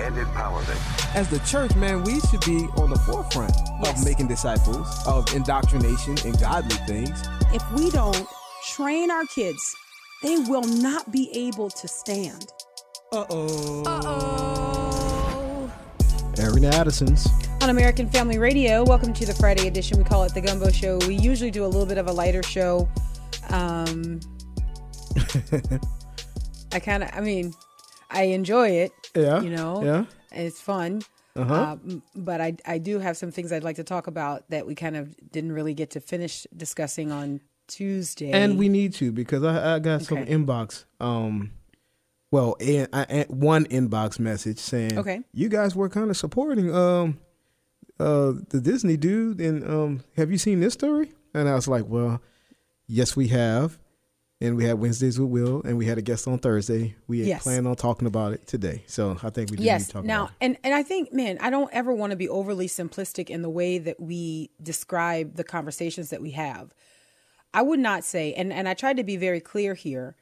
and empowerment. As the church, man, we should be on the forefront Yes. of making disciples, of indoctrination and godly things. If we don't train our kids, they will not be able to stand. Uh-oh. Uh-oh. Airing the Addisons. On American Family Radio, welcome to the Friday edition. We call it the Gumbo Show. We usually do a little bit of a lighter show. Um, I kind of, I mean, I enjoy it. Yeah. You know, Yeah. it's fun. Uh-huh. Uh, but I, I do have some things I'd like to talk about that we kind of didn't really get to finish discussing on Tuesday. And we need to because I, I got some inbox. Um, well, a, a- one inbox message saying, Okay. you guys were kind of supporting um, uh, the Disney dude, and um, have you seen this story?" And I was like, "Well, yes, we have." And we had Wednesdays with Will, and we had a guest on Thursday. We had Yes. planned on talking about it today, so I think we do need yes to talk now about it. and and i think man i don't ever want to be overly simplistic in the way that we describe the conversations that we have i would not say and and i tried to be very clear here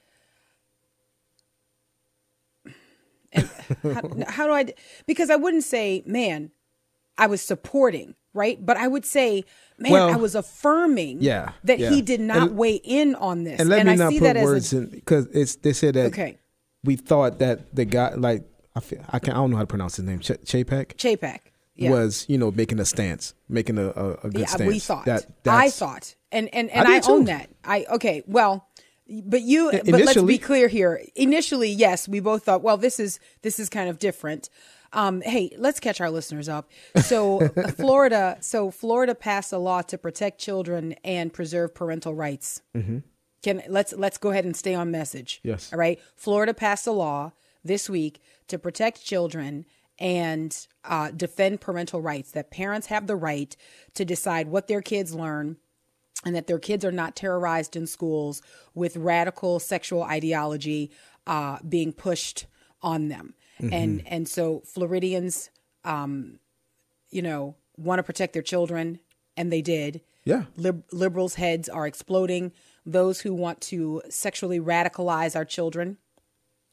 and how, how do i because i wouldn't say man i was supporting right but i would say man Well, i was affirming yeah, that yeah. he did not And- weigh in on this And let and me i not see put words a, in because it's they said that okay we thought that the guy like I feel, I can I don't know how to pronounce his name Ch- Chapek chapek yeah. was you know making a stance, making a a, a good yeah, stance. we thought. that I thought, and and and I I, own that. I okay. Well, but you. But let's be clear here. Initially, yes, we both thought, well, this is this is kind of different. Um, hey, let's catch our listeners up. So, Florida. So, Florida passed a law to protect children and preserve parental rights. Mm-hmm. Can let's let's go ahead and stay on message. Yes. All right. Florida passed a law this week to protect children and uh, defend parental rights. That parents have the right to decide what their kids learn, and that their kids are not terrorized in schools with radical sexual ideology uh, being pushed on them. And and so Floridians, um, you know, want to protect their children, and they did yeah lib- liberals' heads are exploding. Those who want to sexually radicalize our children,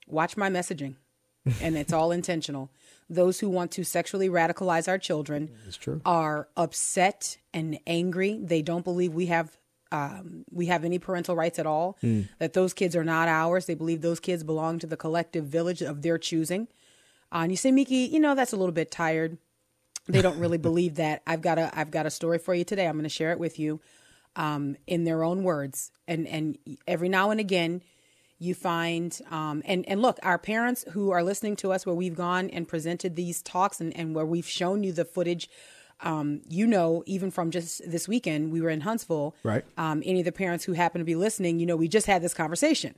watch my messaging, and it's all intentional. Those who want to sexually radicalize our children true. are upset and angry. They don't believe we have um, we have any parental rights at all. That those kids are not ours. They believe those kids belong to the collective village of their choosing. Uh, and you say, Miki, you know that's a little bit tired they don't really believe that. I've got a I've got a story for you today. I'm going to share it with you um, in their own words. And and every now and again, you find um, and and look, our parents who are listening to us, where we've gone and presented these talks, and and where we've shown you the footage. Um, you know, even from just this weekend, we were in Huntsville. Right. Um, any of the parents who happen to be listening, you know, we just had this conversation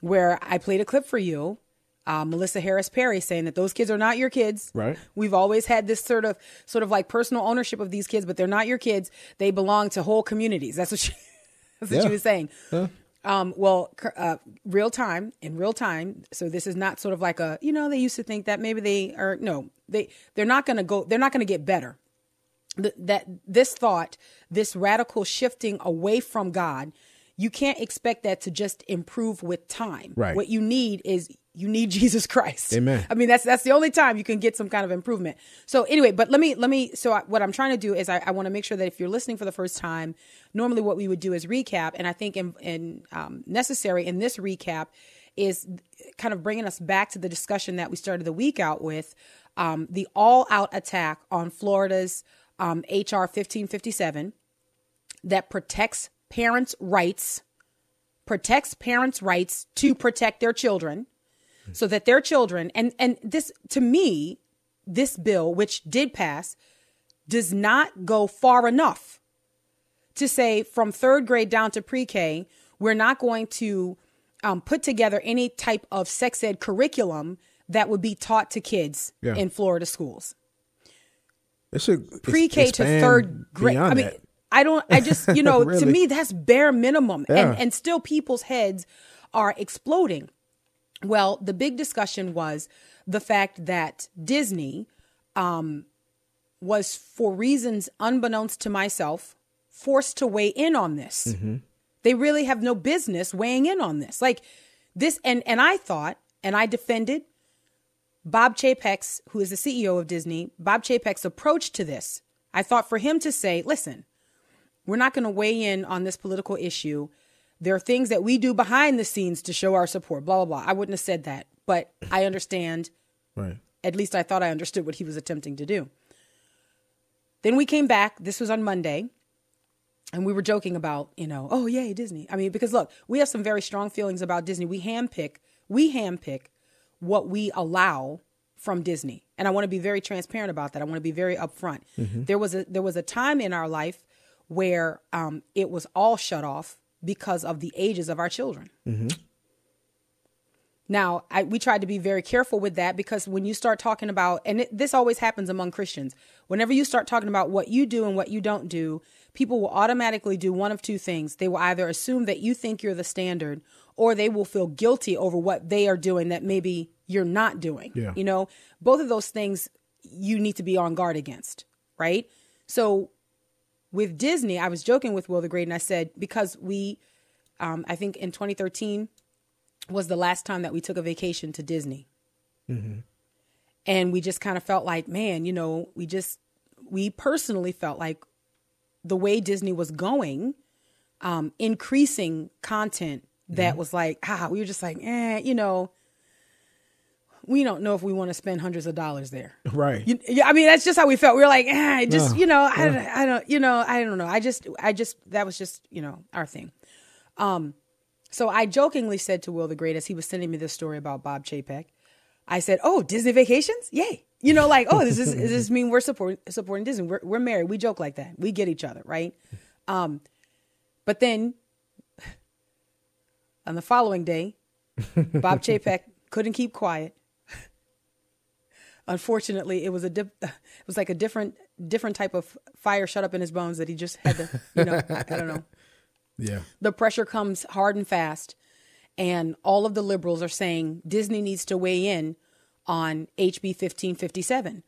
where I played a clip for you, uh, Melissa Harris Perry saying that those kids are not your kids. Right. We've always had this sort of sort of like personal ownership of these kids, but they're not your kids. They belong to whole communities. That's what she, that's what she was saying. Um, well, uh, real time in real time. So this is not sort of like a you know they used to think that maybe they are no they they're not going to go they're not going to get better th- that this thought, this radical shifting away from God, you can't expect that to just improve with time. Right. What you need is you need Jesus Christ. Amen. I mean, that's that's the only time you can get some kind of improvement. So anyway, but let me let me. So I, what I'm trying to do is I, I want to make sure that if you're listening for the first time, normally what we would do is recap, and I think in, in um, necessary in this recap is kind of bringing us back to the discussion that we started the week out with, um, the all-out attack on Florida's um, HR 1557 that protects parents' rights, protects parents' rights to protect their children, so that their children and and this to me, this bill which did pass, does not go far enough to say from third grade down to pre-K, we're not going to um, put together any type of sex ed curriculum that would be taught to kids Yeah. in Florida schools It should pre-K to third grade. I mean, that. I don't. I just you know to me that's bare minimum, Yeah. and and still people's heads are exploding. Well, the big discussion was the fact that Disney um, was, for reasons unbeknownst to myself, forced to weigh in on this. Mm-hmm. They really have no business weighing in on this. Like this, and and I thought, and I defended Bob Chapek's, who is the CEO of Disney, Bob Chapek's approach to this. I thought for him to say, listen, we're not going to weigh in on this political issue. There are things that we do behind the scenes to show our support, blah, blah, blah. I wouldn't have said that, but I understand. Right. At least I thought I understood what he was attempting to do. Then we came back. This was on Monday. And we were joking about, you know, oh, yay, Disney. I mean, because look, we have some very strong feelings about Disney. We handpick, we handpick what we allow from Disney. And I want to be very transparent about that. I want to be very upfront. There was a there was a time in our life where um, it was all shut off because of the ages of our children. Mm-hmm. Now, I, we tried to be very careful with that because when you start talking about, and it, this always happens among Christians, whenever you start talking about what you do and what you don't do, people will automatically do one of two things. They will either assume that you think you're the standard or they will feel guilty over what they are doing that maybe you're not doing. Yeah. You know, both of those things you need to be on guard against, right? So with Disney, I was joking with Will the Great and I said, because we, um, I think in 2013, was the last time that we took a vacation to Disney. And we just kind of felt like, man, you know, we just, we personally felt like the way Disney was going, um, increasing content that was like, ah, we were just like, eh, you know, we don't know if we want to spend hundreds of dollars there. Right. You, yeah, I mean, that's just how we felt. We were like, eh, just, you know, I, don't- I don't, you know, I don't know. I just, I just, that was just, you know, our thing. Um, so I jokingly said to Will the Great as he was sending me this story about Bob Chapek, I said, "Oh, Disney vacations, yay!" You know, like, "Oh, this is does this mean we're supporting supporting Disney? We're we're married. We joke like that. We get each other, right?" Um, but then on the following day, Bob Chapek couldn't keep quiet. Unfortunately, it was a dip, it was like a different different type of fire shut up in his bones that he just had to, you know, I don't know Yeah. the pressure comes hard and fast and all of the liberals are saying disney needs to weigh in on hb 1557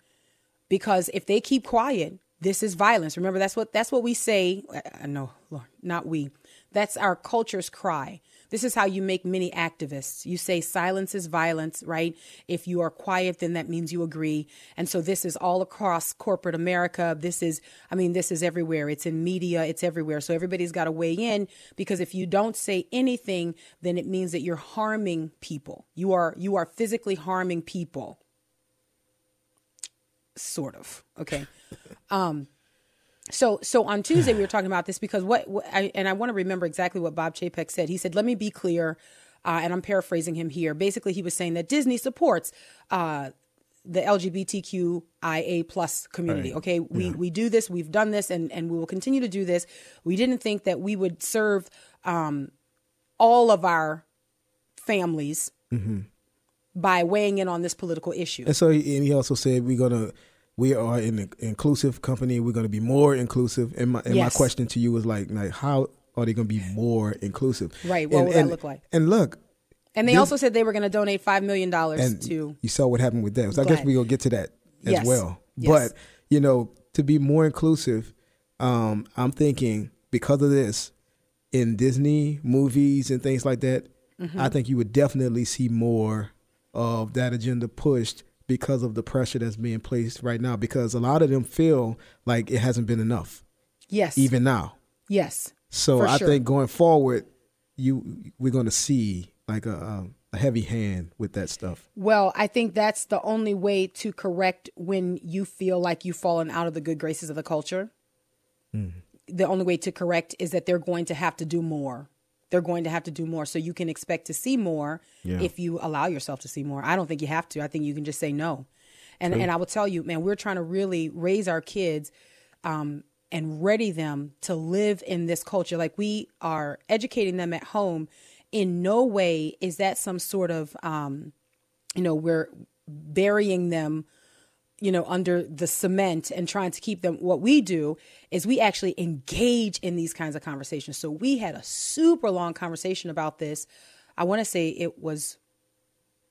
because if they keep quiet this is violence. Remember that's what that's what we say. Uh, uh, no, lord not we. That's our culture's cry this is how you make many activists. You say silence is violence right? If you are quiet then that means you agree. And so this is all across corporate america. This is i mean this is everywhere. It's in media. It's everywhere. So everybody's got to weigh in because if you don't say anything then it means that you're harming people. You are you are physically harming people. Sort of. Okay. Um so so on tuesday we were talking about this because what, what I, and i want to remember exactly what bob chapek said. He said let me be clear uh, and i'm paraphrasing him here. Basically he was saying that disney supports uh, the lgbtqia plus community Right. okay? We we do this we've done this and and we will continue to do this. We didn't think that we would serve um all of our families by weighing in on this political issue. And so, he, and he also said we're gonna we are an inclusive company. We're gonna be more inclusive. And my and my question to you was like, like how are they gonna be more inclusive? Right, what And- will that look like? And look, And they This- also said they were going to donate five million dollars and to. you saw what happened with that. So I guess we're gonna get to that as Yes. well. Yes. But you know, to be more inclusive, um, I'm thinking because of this in Disney movies and things like that, Mm-hmm. I think you would definitely see more of that agenda pushed because of the pressure that's being placed right now. Because a lot of them feel like it hasn't been enough, Yes. even now. yes. So I sure. think going forward, you we're going to see like a, a a heavy hand with that stuff. Well, I think that's the only way to correct when you feel like you've fallen out of the good graces of the culture. Mm-hmm. The only way to correct is that they're going to have to do more. They're going to have to do more. So you can expect to see more Yeah. if you allow yourself to see more. I don't think you have to. I think you can just say no. And and I will tell you, man, we're trying to really raise our kids um, and ready them to live in this culture. Like we are educating them at home. In no way is that some sort of um, you know we're burying them you know, under the cement and trying to keep them. What we do is we actually engage in these kinds of conversations. So we had a super long conversation about this. I want to say it was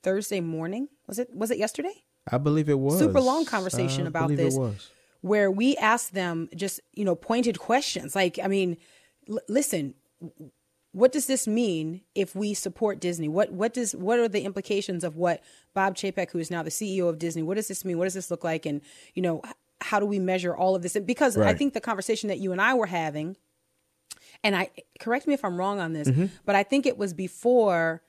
Thursday morning. Was it? Was it yesterday? I believe it was super long conversation I about believe this It was. where we asked them just you know pointed questions like i mean l- listen what does this mean if we support disney? What what does what are the implications of what bob chapek who is now the ceo of disney what does this mean? What does this look like? And you know how do we measure all of this? And because i think the conversation that you and i were having and i correct me if i'm wrong on this Mm-hmm. but i think it was before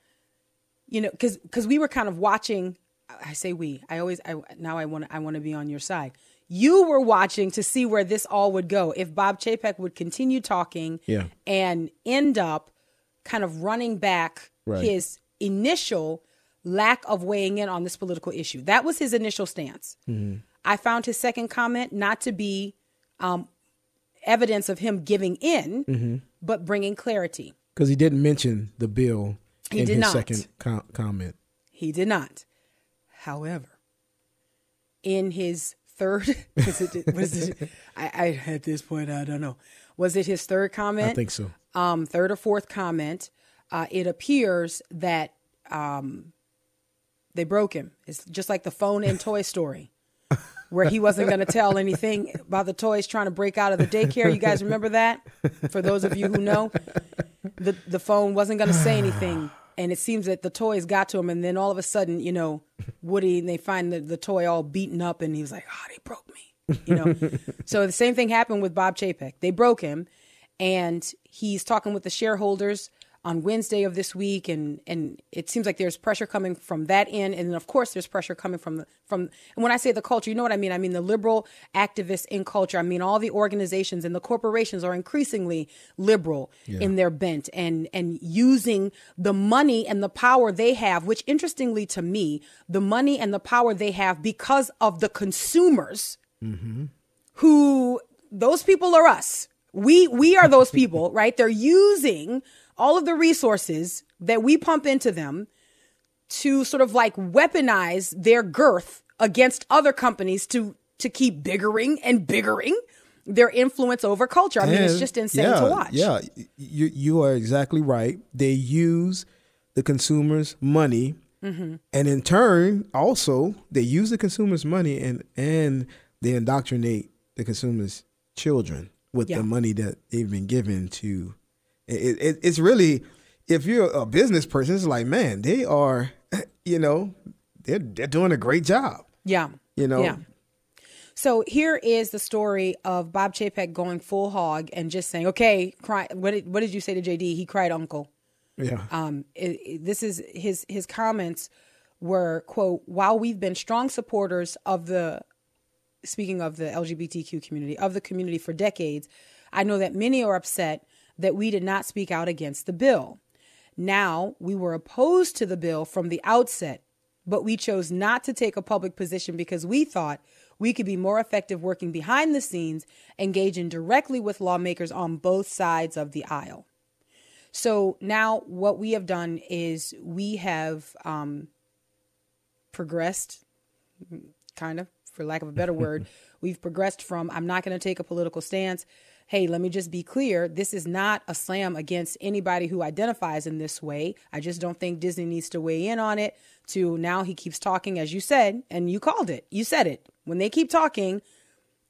you know because because we were kind of watching i say we i always i now i want to i want to be on your side. You were watching to see where this all would go if bob chapek would continue talking Yeah. and end up kind of running back Right. his initial lack of weighing in on this political issue that was his initial stance i found his second comment not to be um, evidence of him giving in but bringing clarity because he didn't mention the bill He in did his not. second com- comment. He did not. However, in his third, is it, was it, I, I at this point I don't know. Was it his third comment? I think so. Um, third or fourth comment. Uh, it appears that um, they broke him. It's just like the phone in Toy Story, where he wasn't going to tell anything about the toys trying to break out of the daycare. You guys remember that? For those of you who know, the the phone wasn't going to say anything, and it seems that the toys got to him, and then all of a sudden, you know, Woody and they find the, the toy all beaten up, and he was like, "Oh, they broke me," you know. so the same thing happened with Bob Chapek. They broke him, and he's talking with the shareholders on Wednesday of this week, and and it seems like there's pressure coming from that end, and then of course there's pressure coming from the from. And when I say the culture, you know what I mean. I mean the liberal activists in culture. I mean all the organizations and the corporations are increasingly liberal in their bent and and using the money and the power they have. Which interestingly to me, the money and the power they have because of the consumers who those people are us. We we are those people, right? They're using all of the resources that we pump into them to sort of like weaponize their girth against other companies to to keep biggering and biggering their influence over culture. I mean, it's just insane yeah, to watch. Yeah, you you are exactly right. They use the consumers' money, Mm-hmm. and in turn, also they use the consumers' money and and they indoctrinate the consumers' children with Yeah. the money that they've been given to. It, it, it's really, if you're a business person, it's like, man, they are, you know, they're they're doing a great job. Yeah. You know? Yeah. So here is the story of Bob Chapek going full hog and just saying, "Okay, cry." What did, what did you say to JD? He cried, "Uncle." Yeah. um, it, it- this is his his comments were quote while we've been strong supporters of the speaking of the LGBTQ community of the community for decades I know that many are upset that we did not speak out against the bill. Now we were opposed to the bill from the outset but we chose not to take a public position because we thought we could be more effective working behind the scenes engaging directly with lawmakers on both sides of the aisle. So now what we have done is we have um, progressed, kind of, for lack of a better word. We've progressed from I'm not going to take a political stance. Hey, let me just be clear. This is not a slam against anybody who identifies in this way. I just don't think Disney needs to weigh in on it. To now, he keeps talking, as you said, and you called it. You said it. When they keep talking,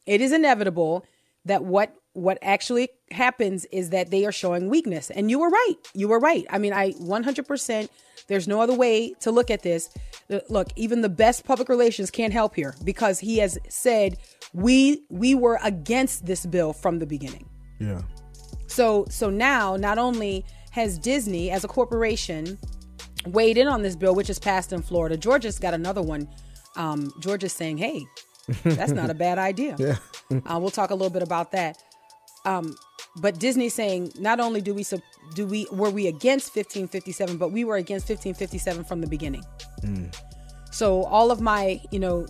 it is inevitable that what what actually happens is that they are showing weakness and you were right you were right i mean i 100% there's no other way to look at this Uh, look even the best public relations can't help here because he has said we we were against this bill from the beginning Yeah. so so now not only has Disney as a corporation weighed in on this bill, which is passed in Florida, Georgia's got another one. Um, Georgia's saying, "Hey, that's not a bad idea." Yeah. uh, we'll talk a little bit about that. Um, but Disney's saying not only do we do we were we against 1557, but we were against 1557 from the beginning. So all of my you know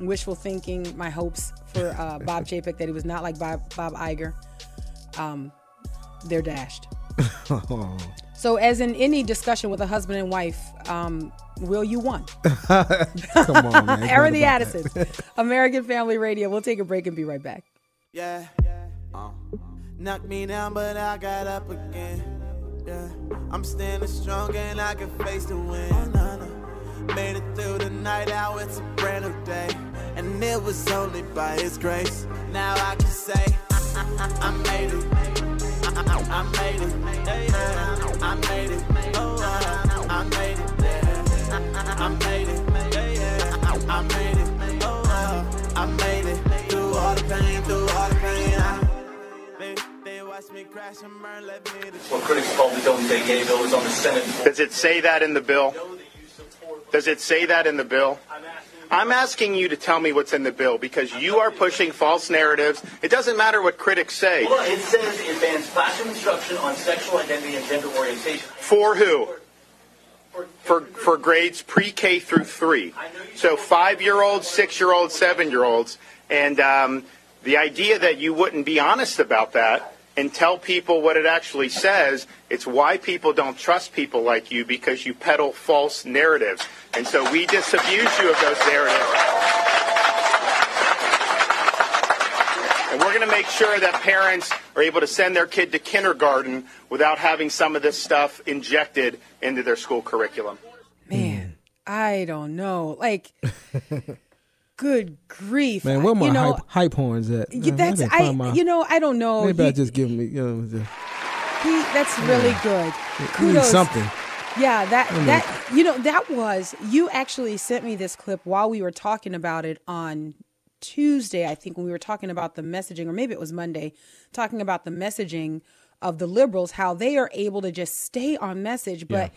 wishful thinking, my hopes for uh, Bob Chapek that he was not like Bob Bob Iger, um, they're dashed. So, as in any discussion with a husband and wife, um, Will you won? Come on, man. Airing the about Addisons, American Family Radio. We'll take a break and be right back. Yeah. Knocked me down, but I got up again. Yeah. I'm standing strong and I can face the wind. Oh, nah. Made it through the night, now it's a brand new day. And it was only by His grace. Now I can say, I, I, I made it. I, I, made it. I made it. Oh, I, made it. I, made it. I, made it. Oh, I made it. What critics call the Don't Say Gay bill is on the Senate. Does it say that in the bill? Does it say that in the bill? I'm asking you to tell me what's in the bill because you are pushing false narratives. It doesn't matter what critics say. Well, it says it bans classroom instruction on sexual identity and gender orientation. For who? For for grades pre-K through three. So five-year-olds, six-year-olds, seven-year-olds, and um, the idea that you wouldn't be honest about that and tell people what it actually says, it's why people don't trust people like you because you peddle false narratives. And so we disabuse you of those narratives. And we're going to make sure that parents are able to send their kid to kindergarten without having some of this stuff injected into their school curriculum. Man, I don't know. Like, good grief. Man, where my you know, hype, hype horns at? Man, that's I. my- You know, I don't know. maybe He- I just give me, you know, just, he, that's really good. I Kudos. something. Yeah, that that you know that was you actually sent me this clip while we were talking about it on Tuesday, I think when we were talking about the messaging or maybe it was Monday, talking about the messaging of the liberals how they are able to just stay on message, but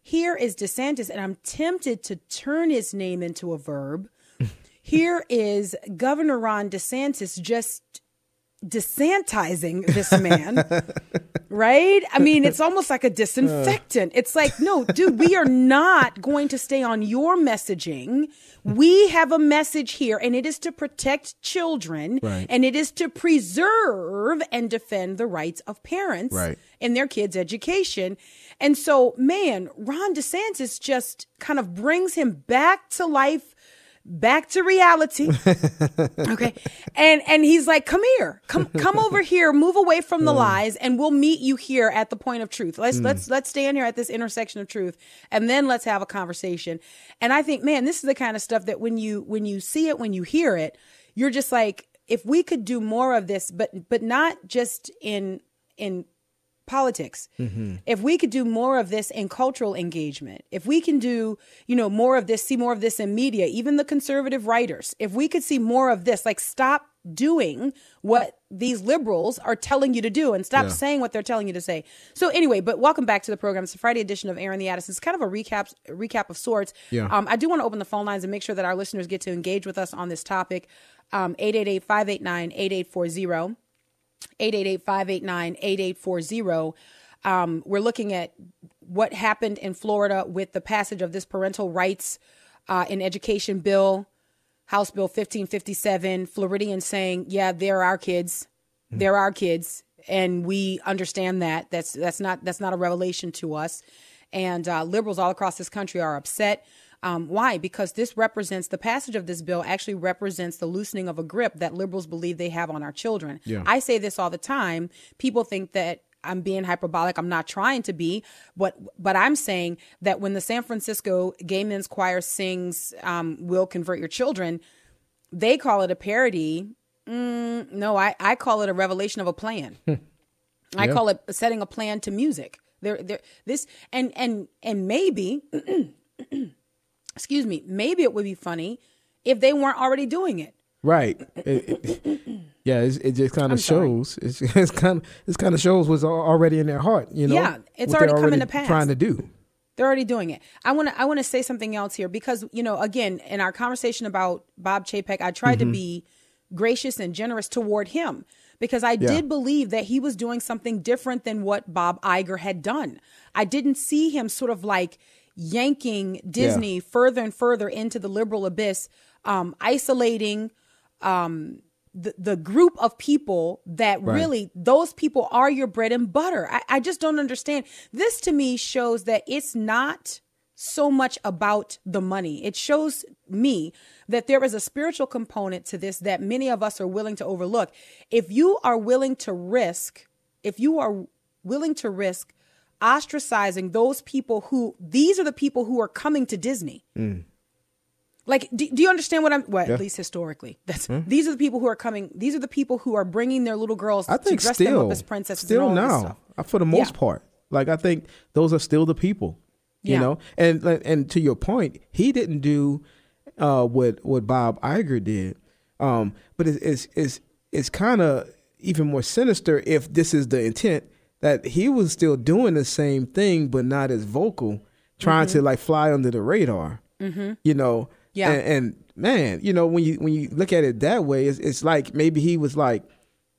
here is DeSantis and I'm tempted to turn his name into a verb. Here is Governor Ron DeSantis just desantizing this man, right? I mean, it's almost like a disinfectant. It's like, no, dude, we are not going to stay on your messaging. We have a message here, and it is to protect children, Right. and it is to preserve and defend the rights of parents Right. in their kids' education. And so, man, Ron DeSantis just kind of brings him back to life, back to reality. okay. And and he's like, "Come here. Come come over here. Move away from the lies and we'll meet you here at the point of truth. Let's hmm. let's let's stand here at this intersection of truth and then let's have a conversation." And I think, man, this is the kind of stuff that when you when you see it, when you hear it, you're just like, if we could do more of this, but but not just in in politics. If we could do more of this in cultural engagement, if we can do, you know, more of this, see more of this in media, even the conservative writers, if we could see more of this, like stop doing what these liberals are telling you to do and stop Yeah. saying what they're telling you to say. So anyway, but welcome back to the program. It's a Friday edition of Airing the Addison. It's kind of a recap recap of sorts. Yeah. Um, I do want to open the phone lines and make sure that our listeners get to engage with us on this topic. Um, 888-589-8840. 888-589-8840. Um, we're looking at what happened in Florida with the passage of this parental rights uh, in education bill, House Bill 1557. Floridians saying, yeah, they're our kids. They're our kids. And we understand that. That's that's not that's not a revelation to us. And uh, liberals all across this country are upset. Um, why? Because this represents the passage of this bill actually represents the loosening of a grip that liberals believe they have on our children. Yeah. I say this all the time. People think that I'm being hyperbolic. I'm not trying to be, but but I'm saying that when the San Francisco Gay Men's Choir sings um, "Will Convert Your Children," they call it a parody. Mm, no, I, I call it a revelation of a plan. I call it setting a plan to music. There, there, this, and and and maybe, excuse me, maybe it would be funny if they weren't already doing it. Right. It- it- yeah, it's, it just kind of shows. It's, it's kind of it's kind of shows what's already in their heart. You know. Yeah, it's already come in the past. Trying to do. They're already doing it. I want to I want to say something else here because you know again in our conversation about Bob Chapek, I tried Mm-hmm. to be gracious and generous toward him because I Yeah. did believe that he was doing something different than what Bob Iger had done. I didn't see him sort of like yanking Disney further and further into the liberal abyss, um, isolating um, the, the group of people that Right. really those people are your bread and butter. I, I just don't understand. This to me shows that it's not so much about the money. It shows me that there is a spiritual component to this that many of us are willing to overlook. If you are willing to risk, if you are willing to risk ostracizing those people who these are the people who are coming to Disney. Like, do, do you understand what I'm? Well, Yeah. at least historically, that's these are the people who are coming. These are the people who are bringing their little girls I think to dress them still, up as princesses. still and all This now, uh, for the most Yeah. part, like I think those are still the people. You Yeah. know, and and to your point, he didn't do uh, what what Bob Iger did, um, but it's it's it's, it's kind of even more sinister if this is the intent that he was still doing the same thing, but not as vocal, trying to like fly under the radar. Mm-hmm. You know, Yeah. and, and man, you know when you when you look at it that way, it's, it's like maybe he was like,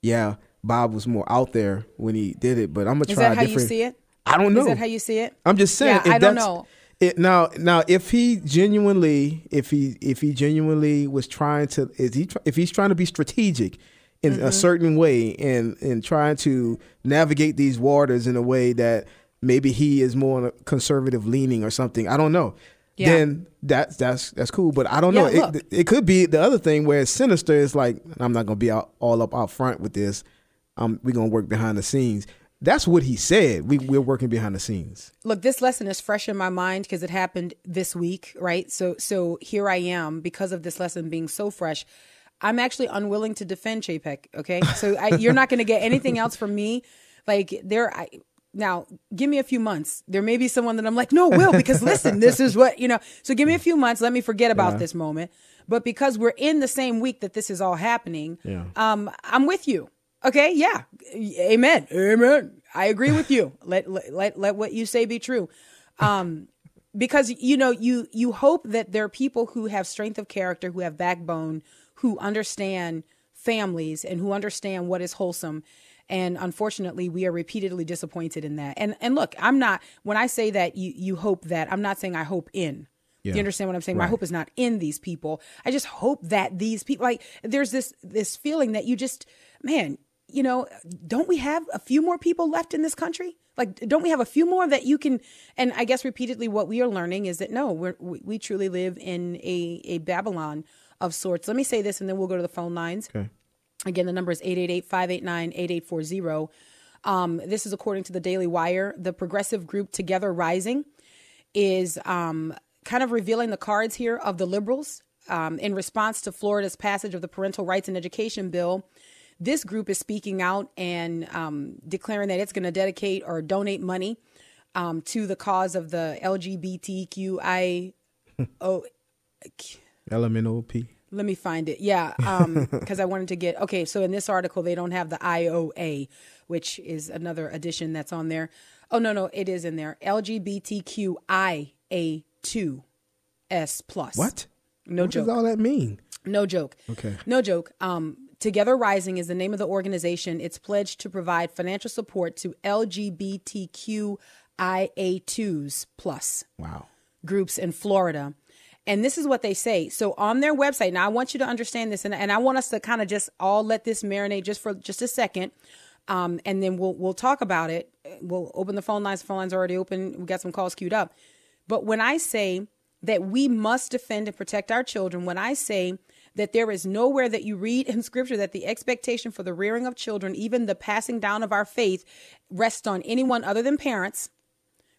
yeah, Bob was more out there when he did it, but I'm gonna Is try that a how you different. see it? I don't know. Is that how you see it? I'm just saying. Yeah, I don't know. It, now, now, if he genuinely, if he, if he genuinely was trying to, is he, if he's trying to be strategic in Mm-hmm. a certain way and and trying to navigate these waters in a way that maybe he is more conservative leaning or something, I don't know. Yeah. Then that's that's that's cool, but I don't know. Yeah, It, look. it could be the other thing where it's sinister. Is like I'm not gonna be out, all up out front with this. Um, we're gonna work behind the scenes. That's what he said. We we're working behind the scenes. Look, this lesson is fresh in my mind because it happened this week, right? So, so here I am because of this lesson being so fresh. I'm actually unwilling to defend Chapek. Okay, so I, you're not going to get anything else from me. Like there, I now give me a few months. There may be someone that I'm like, no, Will, because listen, this is what you know. So give me a few months. Let me forget about this moment. But because we're in the same week that this is all happening, Yeah. um, I'm with you. Okay, yeah, amen, amen. I agree with you. Let let let, let what you say be true. Um, because you know you you hope that there are people who have strength of character, who have backbone, who understand families and who understand what is wholesome. And unfortunately, we are repeatedly disappointed in that. And and look, I'm not when I say that you you hope that I'm not saying I hope in. Yeah. you understand what I'm saying? My hope is not in these people. I just hope that these people like there's this this feeling that you just man, you know, don't we have a few more people left in this country? Like don't we have a few more that you can and I guess repeatedly what we are learning is that no, we're, we we truly live in a a Babylon of sorts. Let me say this and then we'll go to the phone lines. Okay. Again, the number is 888-589-8840. Um, this is according to the Daily Wire. The progressive group Together Rising is um, kind of revealing the cards here of the liberals um, in response to Florida's passage of the Parental Rights and Education Bill. This group is speaking out and um, declaring that it's going to dedicate or donate money um, to the cause of the LGBTQI. LMNOP. let me find it. Yeah, because I wanted to get okay. So in this article, they don't have the IOA, which is another addition that's on there. Oh no, no, it is in there. LGBTQIA two S plus. What? No what joke. What does all that mean? No joke. Okay. No joke. Um, Together Rising is the name of the organization. It's pledged to provide financial support to LGBTQIA2s plus Wow. groups in Florida. And this is what they say. So on their website, now I want you to understand this, and, and I want us to kind of just all let this marinate just for just a second. Um, and then we'll we'll talk about it. We'll open the phone lines. The phone lines are already open. We got some calls queued up. But when I say that we must defend and protect our children, when I say that there is nowhere that you read in scripture that the expectation for the rearing of children, even the passing down of our faith, rests on anyone other than parents.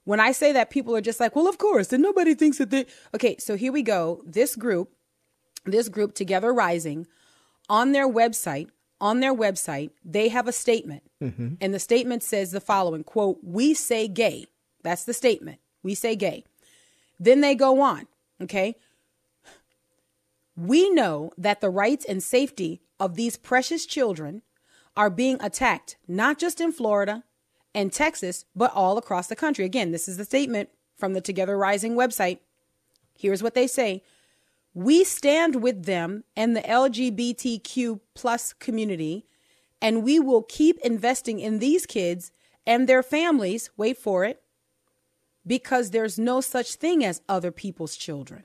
When I say that, people are just like, well, of course, and nobody thinks that they. Okay, so here we go. This group, this group, Together Rising, on their website, on their website, they have a statement. Mm-hmm. And the statement says the following quote, We say gay. That's the statement. We say gay. Then they go on, okay? We know that the rights and safety of these precious children are being attacked, not just in Florida and Texas, but all across the country. Again, this is the statement from the Together Rising website. Here's what they say We stand with them and the LGBTQ plus community, and we will keep investing in these kids and their families. Wait for it because there's no such thing as other people's children.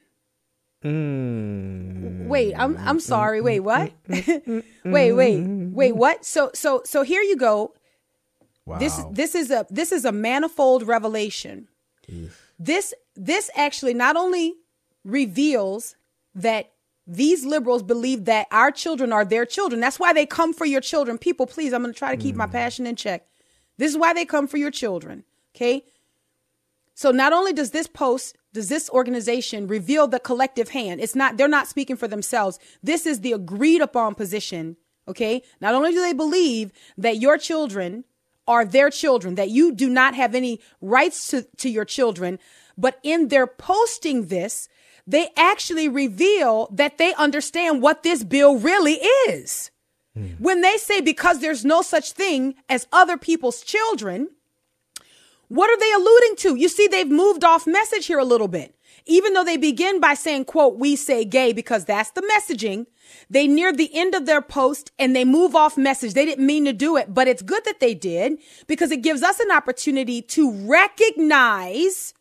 Mm. Wait, I'm I'm sorry. Wait, what? wait, wait, wait, what? So so so here you go. Wow. This this is a this is a manifold revelation. This this actually not only reveals that these liberals believe that our children are their children. That's why they come for your children. People, please, I'm going to try to keep my hmm. passion in check. This is why they come for your children. Okay? So not only does this post, does this organization reveal the collective hand? It's not they're not speaking for themselves. This is the agreed upon position, okay? Not only do they believe that your children are their children, that you do not have any rights to, to your children, but in their posting this, they actually reveal that they understand what this bill really is. Hmm. When they say because there's no such thing as other people's children, what are they alluding to? You see, they've moved off message here a little bit. Even though they begin by saying, quote, we say gay because that's the messaging, they near the end of their post and they move off message. They didn't mean to do it, but it's good that they did because it gives us an opportunity to recognize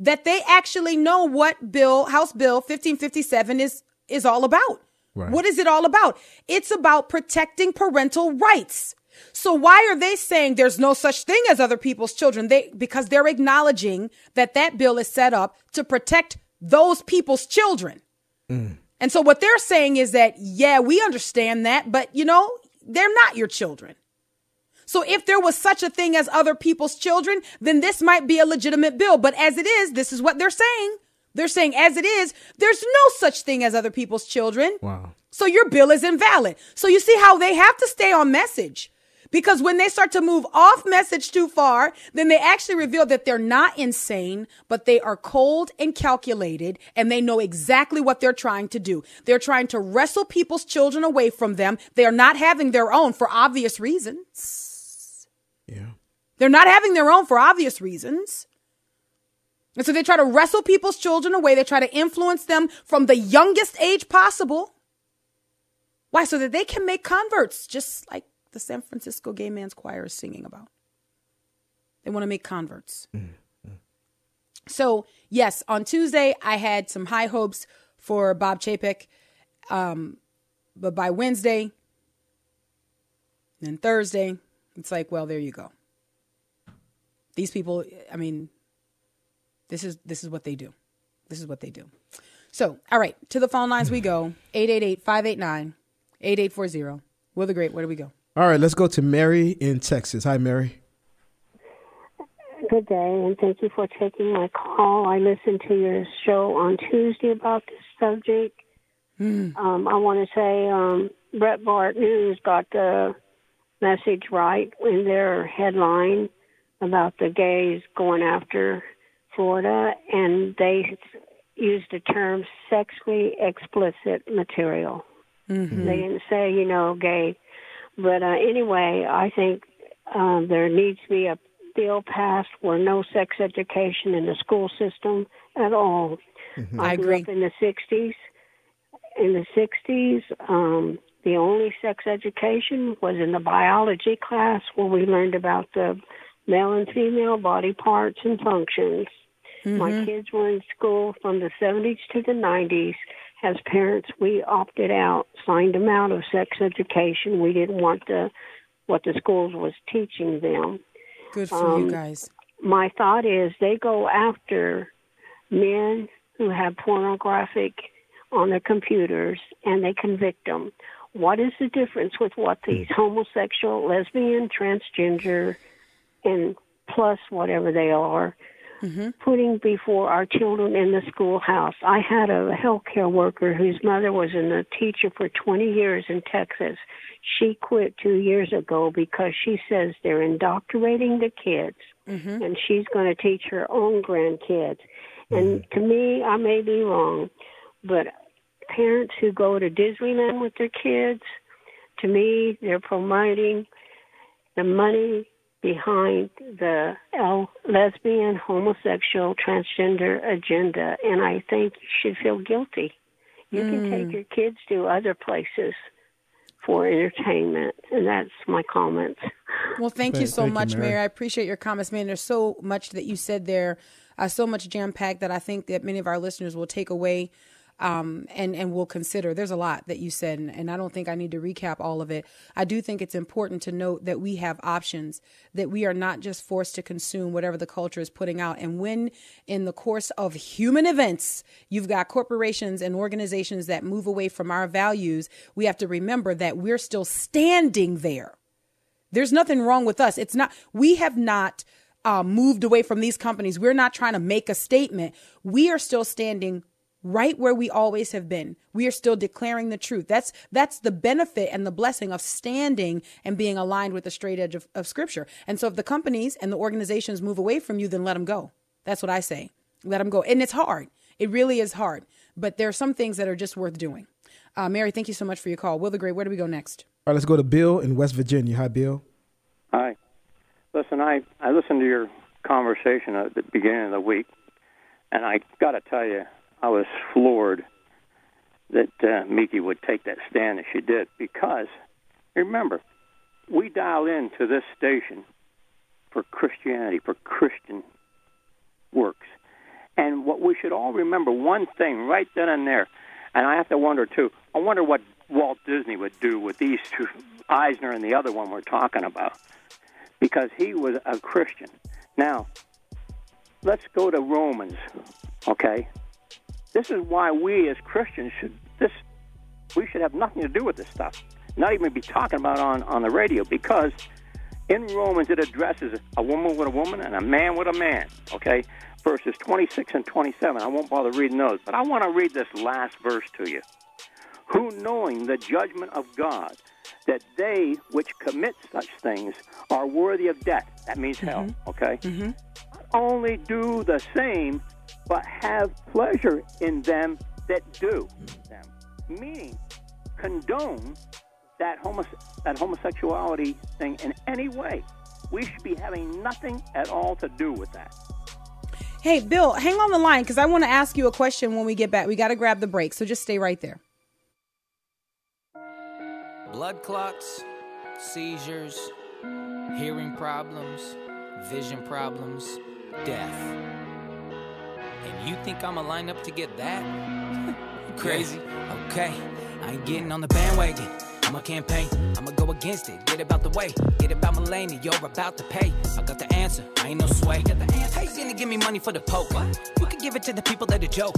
that they actually know what bill, House Bill 1557 is, is all about. Right. What is it all about? It's about protecting parental rights. So why are they saying there's no such thing as other people's children? They because they're acknowledging that that bill is set up to protect those people's children. Mm. And so what they're saying is that yeah, we understand that, but you know, they're not your children. So if there was such a thing as other people's children, then this might be a legitimate bill, but as it is, this is what they're saying. They're saying as it is, there's no such thing as other people's children. Wow. So your bill is invalid. So you see how they have to stay on message. Because when they start to move off message too far, then they actually reveal that they're not insane, but they are cold and calculated and they know exactly what they're trying to do. They're trying to wrestle people's children away from them. They are not having their own for obvious reasons. Yeah. They're not having their own for obvious reasons. And so they try to wrestle people's children away. They try to influence them from the youngest age possible. Why? So that they can make converts, just like the San Francisco Gay Man's Choir is singing about. They want to make converts. Mm, mm. So, yes, on Tuesday, I had some high hopes for Bob Chapek. Um, but by Wednesday and Thursday, it's like, well, there you go. These people, I mean, this is this is what they do. This is what they do. So, all right, to the phone lines we go. Mm. 888-589-8840. Will the Great, where do we go? All right, let's go to Mary in Texas. Hi, Mary. Good day, and thank you for taking my call. I listened to your show on Tuesday about this subject. Um, I want to say um, Breitbart News got the message right in their headline about the gays going after Florida, and they used the term sexually explicit material. They didn't say, you know, gay. But uh, anyway, I think uh, there needs to be a bill passed where no sex education in the school system at all. I grew agree. up in the 60s. In the 60s, um, the only sex education was in the biology class where we learned about the male and female body parts and functions. My kids were in school from the 70s to the 90s. As parents, we opted out, signed them out of sex education. We didn't want the what the schools was teaching them Good for you Um, guys. my thought is they go after men who have pornographic on their computers and they convict them. What is the difference with what these homosexual, lesbian, transgender, and plus whatever they are Mm-hmm. putting before our children in the schoolhouse? I had a healthcare worker whose mother was in a teacher for 20 years in Texas. She quit two years ago because she says they're indoctrinating the kids mm-hmm. and she's going to teach her own grandkids. And mm-hmm. to me, I may be wrong, but parents who go to Disneyland with their kids, to me, they're promoting the money behind the L- lesbian, homosexual, transgender agenda, and I think you should feel guilty. You can take your kids to other places for entertainment, and that's my comment. Well, thank you so thank you, much, Mary. Mary. I appreciate your comments, man. There's so much that you said there, uh, so much jam packed that I think that many of our listeners will take away um, and and we'll consider. There's a lot that you said, and, and I don't think I need to recap all of it. I do think it's important to note that we have options, that we are not just forced to consume whatever the culture is putting out. And when in the course of human events, you've got corporations and organizations that move away from our values, we have to remember that we're still standing there. There's nothing wrong with us. It's not. We have not. Uh, moved away from these companies. We're not trying to make a statement. We are still standing right where we always have been. We are still declaring the truth. That's that's the benefit and the blessing of standing and being aligned with the straight edge of, of scripture. And so if the companies and the organizations move away from you, then let them go. That's what I say. Let them go. And it's hard. It really is hard. But there are some things that are just worth doing. Uh, Mary, thank you so much for your call. Will the Great, where do we go next? All right, let's go to Bill in West Virginia. Hi, Bill. Hi. Listen, I, I listened to your conversation at the beginning of the week, and I got to tell you, I was floored that uh, Miki would take that stand as she did because remember, we dial in to this station for Christianity, for Christian works. And what we should all remember one thing right then and there, and I have to wonder too, I wonder what Walt Disney would do with these two, Eisner and the other one we're talking about, because he was a Christian. Now, let's go to Romans, okay? This is why we as Christians should this we should have nothing to do with this stuff. Not even be talking about on on the radio because in Romans it addresses a woman with a woman and a man with a man. Okay, verses 26 and 27. I won't bother reading those, but I want to read this last verse to you. Who knowing the judgment of God that they which commit such things are worthy of death. That means mm-hmm. hell, okay? Mm-hmm. Only do the same but have pleasure in them that do them. Meaning, condone that, homos- that homosexuality thing in any way. We should be having nothing at all to do with that. Hey, Bill, hang on the line because I want to ask you a question when we get back. We got to grab the break, so just stay right there. Blood clots, seizures, hearing problems, vision problems, death. And you think I'ma line up to get that? Crazy. Okay, I ain't getting on the bandwagon. I'ma campaign, I'ma go against it. Get about the way, get about my lane, and you're about to pay. I got the answer, I ain't no sway. Got the answer. Hey, gonna give me money for the poke? You can give it to the people that are joke.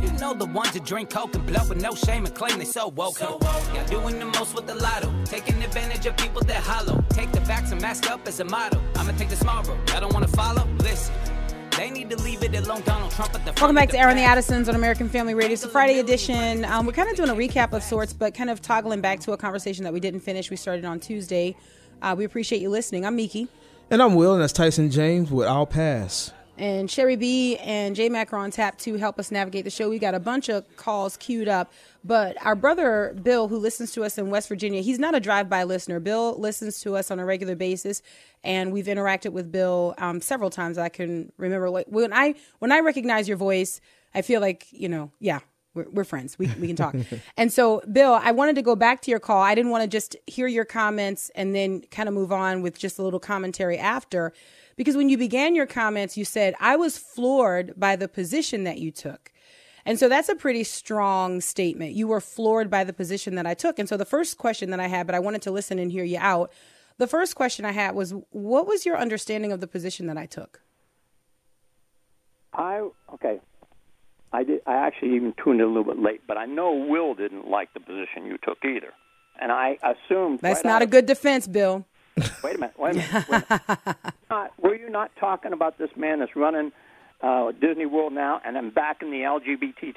You know the ones that drink coke and blow with no shame and claim they so woke. So woke. Y'all doing the most with the lotto, taking advantage of people that hollow. Take the facts and mask up as a model. I'ma take the small road. Y'all don't wanna follow? Listen. They need to leave it alone. Donald Trump at the Welcome back to Airing the Addisons on American Family Radio. It's a Friday edition. Um, we're kind of doing a recap of sorts, but kind of toggling back to a conversation that we didn't finish. We started on Tuesday. Uh, we appreciate you listening. I'm Miki. And I'm Will, and that's Tyson James with I'll Pass. And Sherry B and J Mac are on tap to help us navigate the show. We got a bunch of calls queued up, but our brother Bill, who listens to us in West Virginia, he's not a drive-by listener. Bill listens to us on a regular basis, and we've interacted with Bill um, several times. I can remember like when I when I recognize your voice, I feel like you know, yeah, we're, we're friends. We, we can talk. and so, Bill, I wanted to go back to your call. I didn't want to just hear your comments and then kind of move on with just a little commentary after. Because when you began your comments, you said, I was floored by the position that you took. And so that's a pretty strong statement. You were floored by the position that I took. And so the first question that I had, but I wanted to listen and hear you out. The first question I had was, what was your understanding of the position that I took? I okay. I did. I actually even tuned in a little bit late, but I know Will didn't like the position you took either, and I assumed that's right not a good defense, Bill. Wait a minute. Wait a minute. Wait a minute. were you not talking about this man that's running uh, Disney World now and then back in the LGBT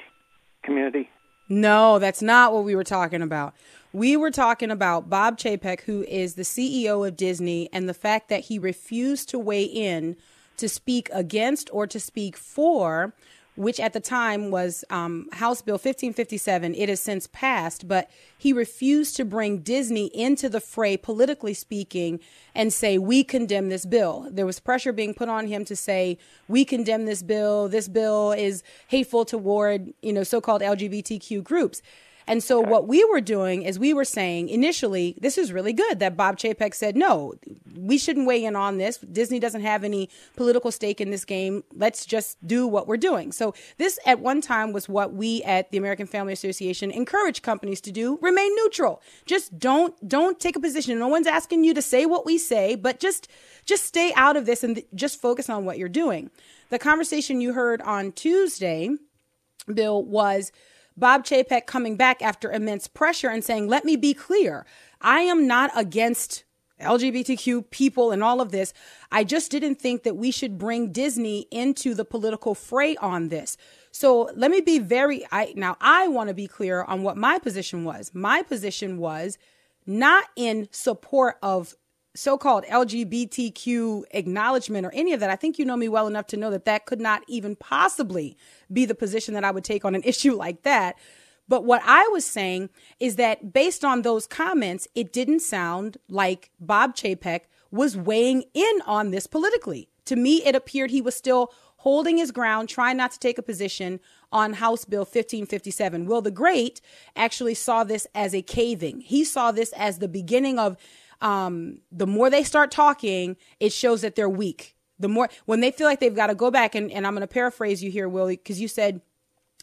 community? No, that's not what we were talking about. We were talking about Bob Chapek, who is the CEO of Disney, and the fact that he refused to weigh in to speak against or to speak for which at the time was um, House Bill 1557. It has since passed, but he refused to bring Disney into the fray, politically speaking, and say, We condemn this bill. There was pressure being put on him to say, We condemn this bill. This bill is hateful toward, you know, so called LGBTQ groups. And so what we were doing is we were saying initially, this is really good that Bob Chapek said, no, we shouldn't weigh in on this. Disney doesn't have any political stake in this game. Let's just do what we're doing. So this at one time was what we at the American Family Association encourage companies to do, remain neutral. Just don't don't take a position. No one's asking you to say what we say, but just just stay out of this and th- just focus on what you're doing. The conversation you heard on Tuesday, Bill, was Bob Chapek coming back after immense pressure and saying, let me be clear. I am not against LGBTQ people and all of this. I just didn't think that we should bring Disney into the political fray on this. So let me be very I now I want to be clear on what my position was. My position was not in support of so-called LGBTQ acknowledgement or any of that. I think you know me well enough to know that that could not even possibly be the position that I would take on an issue like that. But what I was saying is that based on those comments, it didn't sound like Bob Chapek was weighing in on this politically. To me, it appeared he was still holding his ground, trying not to take a position on House Bill 1557. Will the Great actually saw this as a caving. He saw this as the beginning of um, the more they start talking, it shows that they're weak. The more when they feel like they've got to go back, and, and I'm going to paraphrase you here, Willie, because you said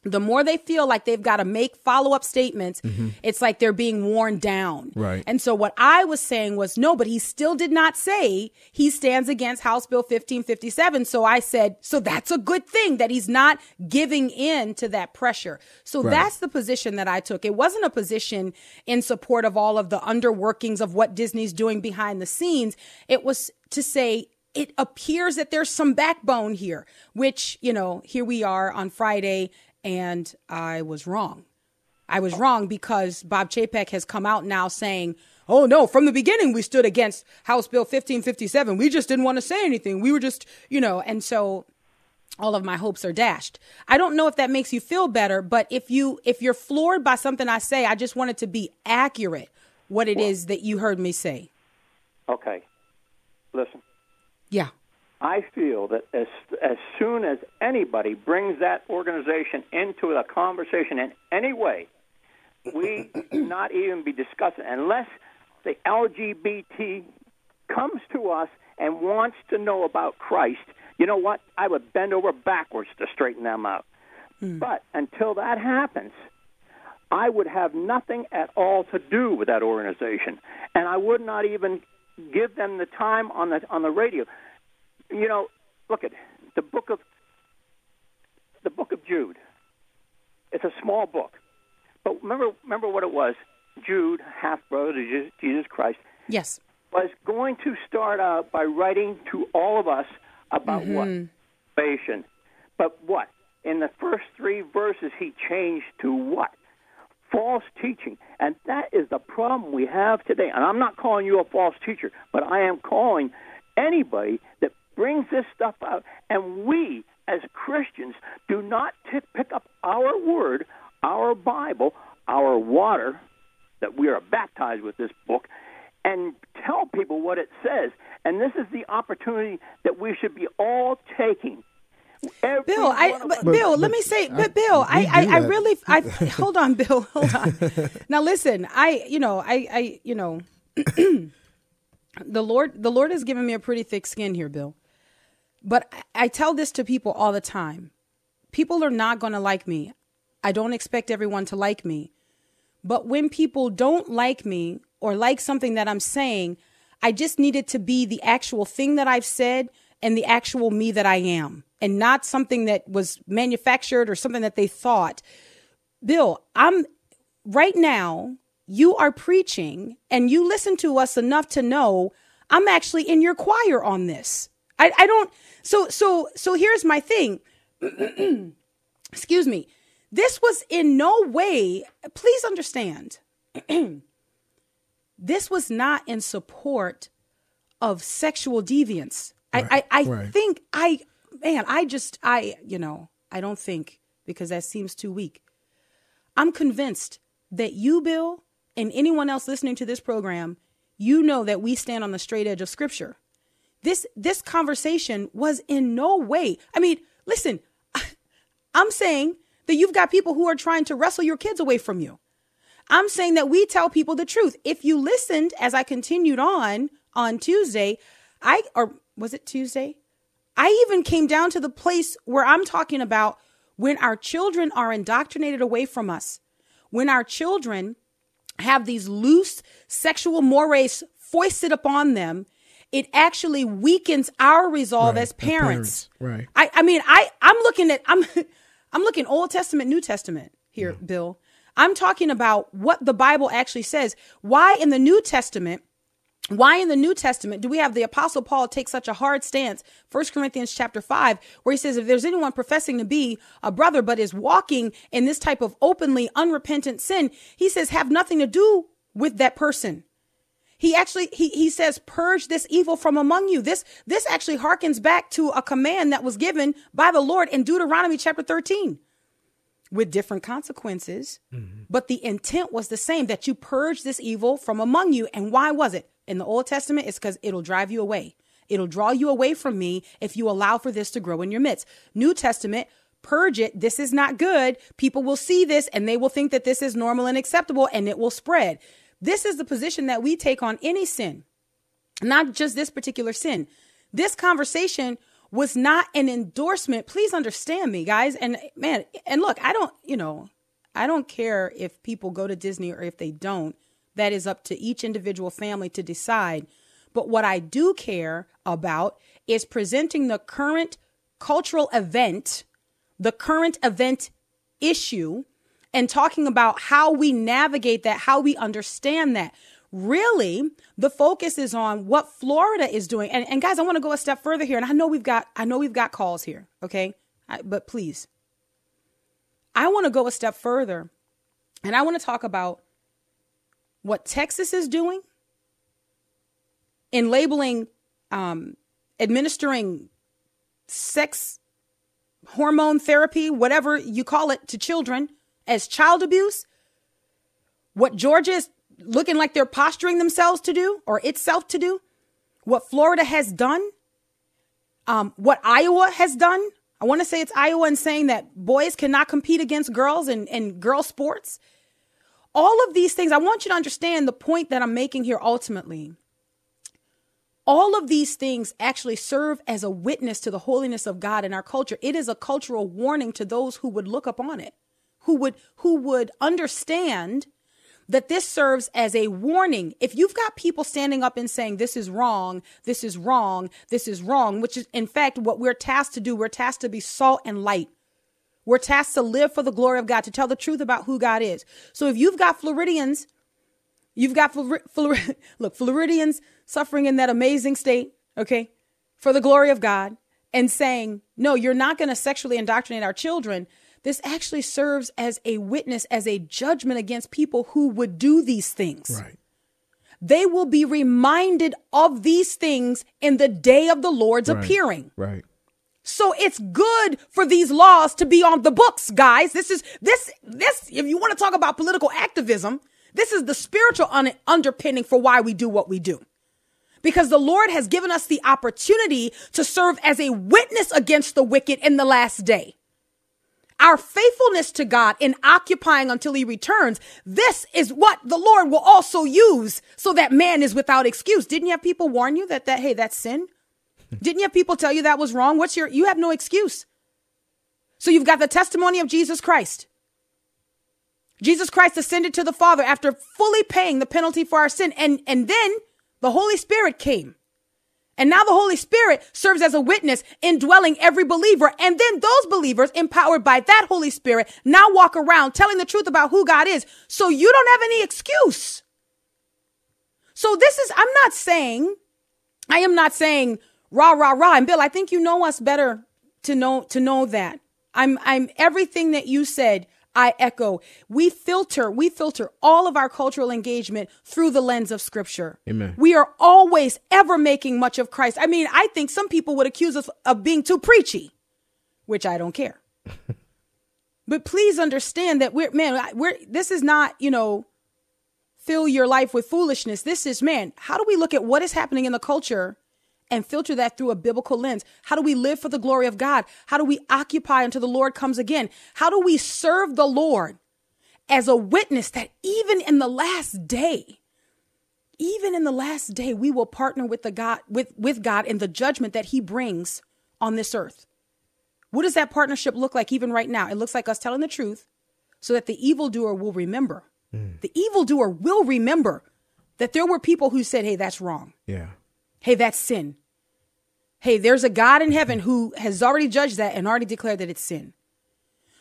the more they feel like they've got to make follow up statements, mm-hmm. it's like they're being worn down. Right. And so what I was saying was no, but he still did not say he stands against House Bill 1557. So I said, so that's a good thing that he's not giving in to that pressure. So right. that's the position that I took. It wasn't a position in support of all of the underworkings of what Disney's doing behind the scenes. It was to say, it appears that there's some backbone here, which, you know, here we are on Friday and I was wrong. I was wrong because Bob Chapek has come out now saying, oh no, from the beginning we stood against House Bill 1557. We just didn't want to say anything. We were just, you know, and so all of my hopes are dashed. I don't know if that makes you feel better, but if you if you're floored by something I say, I just want it to be accurate what it well, is that you heard me say. Okay. Listen. Yeah. I feel that as as soon as anybody brings that organization into the conversation in any way, we not even be discussing unless the LGBT comes to us and wants to know about Christ. You know what? I would bend over backwards to straighten them out. Hmm. But until that happens, I would have nothing at all to do with that organization, and I would not even give them the time on the on the radio you know, look at the book of the book of Jude. It's a small book, but remember, remember what it was. Jude, half brother to Jesus Christ, yes, was going to start out by writing to all of us about mm-hmm. what salvation. But what? In the first three verses, he changed to what? False teaching. And that is the problem we have today. And I'm not calling you a false teacher, but I am calling anybody that brings this stuff out, and we as Christians do not t- pick up our word, our Bible, our water that we are baptized with this book, and tell people what it says. And this is the opportunity that we should be all taking. Every Bill, I but, Bill, but, let me say, but Bill, I, I, I, really, I hold on, Bill, hold on. now listen, I, you know, I, I, you know, the Lord, the Lord has given me a pretty thick skin here, Bill. But I tell this to people all the time. People are not going to like me. I don't expect everyone to like me. But when people don't like me or like something that I'm saying, I just need it to be the actual thing that I've said and the actual me that I am, and not something that was manufactured or something that they thought. Bill, I'm right now, you are preaching and you listen to us enough to know I'm actually in your choir on this. I, I don't so so so here's my thing. Excuse me. This was in no way, please understand. this was not in support of sexual deviance. Right, I I, I right. think I man, I just I you know, I don't think because that seems too weak. I'm convinced that you, Bill, and anyone else listening to this program, you know that we stand on the straight edge of scripture. This this conversation was in no way. I mean, listen, I'm saying that you've got people who are trying to wrestle your kids away from you. I'm saying that we tell people the truth. If you listened as I continued on on Tuesday, I or was it Tuesday? I even came down to the place where I'm talking about when our children are indoctrinated away from us, when our children have these loose sexual mores foisted upon them, it actually weakens our resolve Right, as parents. parents, right. I, I mean, I, I'm looking at, I'm, I'm looking Old Testament, New Testament here, Bill. I'm talking about what the Bible actually says. Why in the New Testament, why in the New Testament do we have the apostle Paul take such a hard stance? 1 Corinthians chapter 5, where he says, if there's anyone professing to be a brother, but is walking in this type of openly unrepentant sin, he says, have nothing to do with that person. He actually he he says purge this evil from among you. This this actually harkens back to a command that was given by the Lord in Deuteronomy chapter 13 with different consequences. Mm-hmm. But the intent was the same that you purge this evil from among you. And why was it? In the Old Testament, it's because it'll drive you away. It'll draw you away from me if you allow for this to grow in your midst. New Testament, purge it. This is not good. People will see this and they will think that this is normal and acceptable and it will spread. This is the position that we take on any sin, not just this particular sin. This conversation was not an endorsement. Please understand me, guys. And man, and look, I don't, you know, I don't care if people go to Disney or if they don't. That is up to each individual family to decide. But what I do care about is presenting the current cultural event, the current event issue, and talking about how we navigate that, how we understand that. Really, the focus is on what Florida is doing. And, and guys, I want to go a step further here. And I know we've got, I know we've got calls here. Okay. I, but please, I want to go a step further and I want to talk about what Texas is doing in labeling, um, administering sex hormone therapy, whatever you call it, to children as child abuse. What Georgia is looking like they're posturing themselves to do or itself to do. What Florida has done. Um, what Iowa has done. I want to say it's Iowa and saying that boys cannot compete against girls in, in girl sports. All of these things, I want you to understand the point that I'm making here ultimately. All of these things actually serve as a witness to the holiness of God in our culture. It is a cultural warning to those who would look upon it, who would who would understand that this serves as a warning. If you've got people standing up and saying this is wrong, this is wrong, this is wrong, which is in fact what we're tasked to do, we're tasked to be salt and light. We're tasked to live for the glory of God, to tell the truth about who God is. So if you've got Floridians, you've got Flor- Flor- look Floridians suffering in that amazing state, okay, for the glory of God, and saying, no, you're not going to sexually indoctrinate our children. This actually serves as a witness, as a judgment against people who would do these things. Right. They will be reminded of these things in the day of the Lord's Right. appearing. Right. So it's good for these laws to be on the books, guys. This is this this if you want to talk about political activism, this is the spiritual un- underpinning for why we do what we do. Because the Lord has given us the opportunity to serve as a witness against the wicked in the last day. Our faithfulness to God in occupying until he returns, this is what the Lord will also use so that man is without excuse. Didn't you have people warn you that that hey, that's sin? Didn't you have people tell you that was wrong? What's your, you have no excuse. So you've got the testimony of Jesus Christ. Jesus Christ ascended to the Father after fully paying the penalty for our sin. And, and then the Holy Spirit came. And now the Holy Spirit serves as a witness indwelling every believer. And then those believers, empowered by that Holy Spirit, now walk around telling the truth about who God is. So you don't have any excuse. So this is, I'm not saying, I am not saying rah, rah, rah. And Bill, I think you know us better to know, to know that. I'm, I'm everything that you said. I echo. We filter, we filter all of our cultural engagement through the lens of scripture. Amen. We are always ever making much of Christ. I mean, I think some people would accuse us of being too preachy, which I don't care. but please understand that we're, man, we're, this is not, you know, fill your life with foolishness. This is, man, how do we look at what is happening in the culture and filter that through a biblical lens? How do we live for the glory of God? How do we occupy until the Lord comes again? How do we serve the Lord as a witness that even in the last day, even in the last day, we will partner with the God with, with God in the judgment that He brings on this earth. What does that partnership look like even right now? It looks like us telling the truth so that the evildoer will remember. Mm. The evildoer will remember that there were people who said, Hey, that's wrong. Yeah. Hey, that's sin. Hey, there's a God in heaven who has already judged that and already declared that it's sin.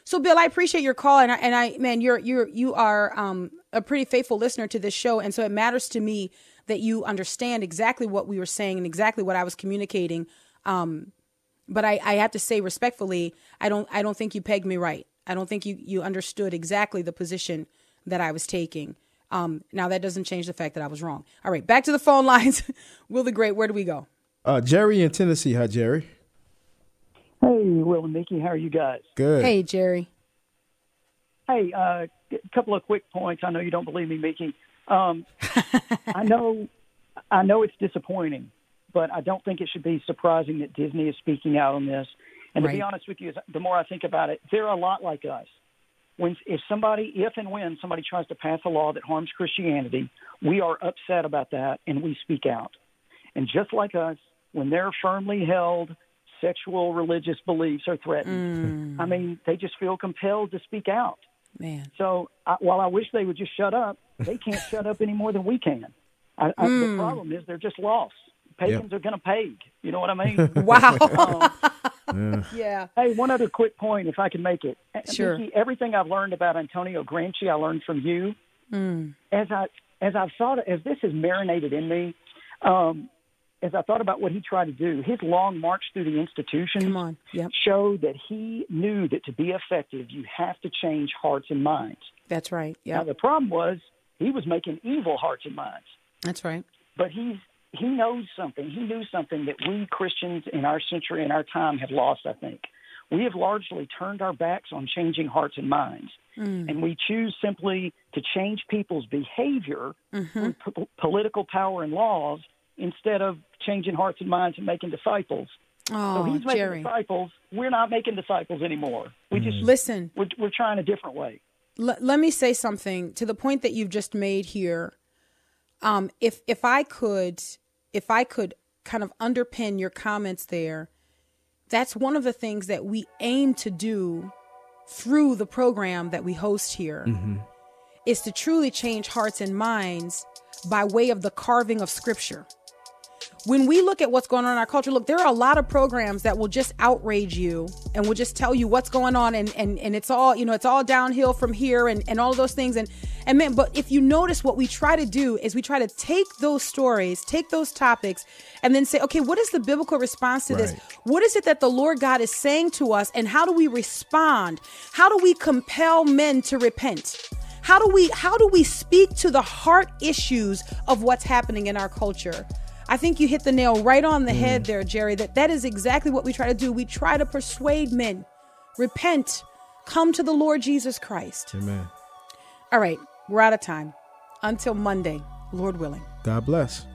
So, Bill, I appreciate your call, and I, and I, man, you're you're you are um, a pretty faithful listener to this show, and so it matters to me that you understand exactly what we were saying and exactly what I was communicating. Um, but I, I have to say respectfully, I don't I don't think you pegged me right. I don't think you you understood exactly the position that I was taking. Um, now that doesn't change the fact that I was wrong. All right, back to the phone lines. Will the Great, where do we go? Uh, Jerry in Tennessee. Hi, Jerry. Hey, Will and Miki, how are you guys? Good. Hey, Jerry. Hey, a uh, couple of quick points. I know you don't believe me, Miki. Um, I know, I know it's disappointing, but I don't think it should be surprising that Disney is speaking out on this. And right. to be honest with you, the more I think about it, they're a lot like us. When if somebody, if and when somebody tries to pass a law that harms Christianity, we are upset about that and we speak out. And just like us, when they're firmly held sexual religious beliefs are threatened. Mm. I mean, they just feel compelled to speak out. Man. So I, while I wish they would just shut up, they can't shut up any more than we can. I, I, mm. The problem is they're just lost. Pagans yep. are going to pag. You know what I mean? wow. um, yeah. Hey, one other quick point, if I can make it. Sure. Miki, everything I've learned about Antonio Gramsci, I learned from you. Mm. As I as I've thought, as this has marinated in me, um, as I thought about what he tried to do, his long march through the institution yep. showed that he knew that to be effective, you have to change hearts and minds. That's right. Yeah. Now the problem was he was making evil hearts and minds. That's right. But he's he knows something. He knew something that we Christians in our century and our time have lost. I think we have largely turned our backs on changing hearts and minds, mm. and we choose simply to change people's behavior mm-hmm. po- political power and laws instead of changing hearts and minds and making disciples. Oh, so he's making Jerry. disciples. We're not making disciples anymore. We just listen. We're, we're trying a different way. L- let me say something to the point that you've just made here. Um, if if I could, if I could kind of underpin your comments there, that's one of the things that we aim to do through the program that we host here, mm-hmm. is to truly change hearts and minds by way of the carving of Scripture when we look at what's going on in our culture, look, there are a lot of programs that will just outrage you and will just tell you what's going on and and, and it's all, you know, it's all downhill from here and, and all of those things. And and man, but if you notice what we try to do is we try to take those stories, take those topics, and then say, okay, what is the biblical response to right. this? What is it that the Lord God is saying to us and how do we respond? How do we compel men to repent? How do we how do we speak to the heart issues of what's happening in our culture? I think you hit the nail right on the mm. head there, Jerry, that that is exactly what we try to do. We try to persuade men, repent, come to the Lord Jesus Christ. Amen. All right, we're out of time. Until Monday, Lord willing. God bless.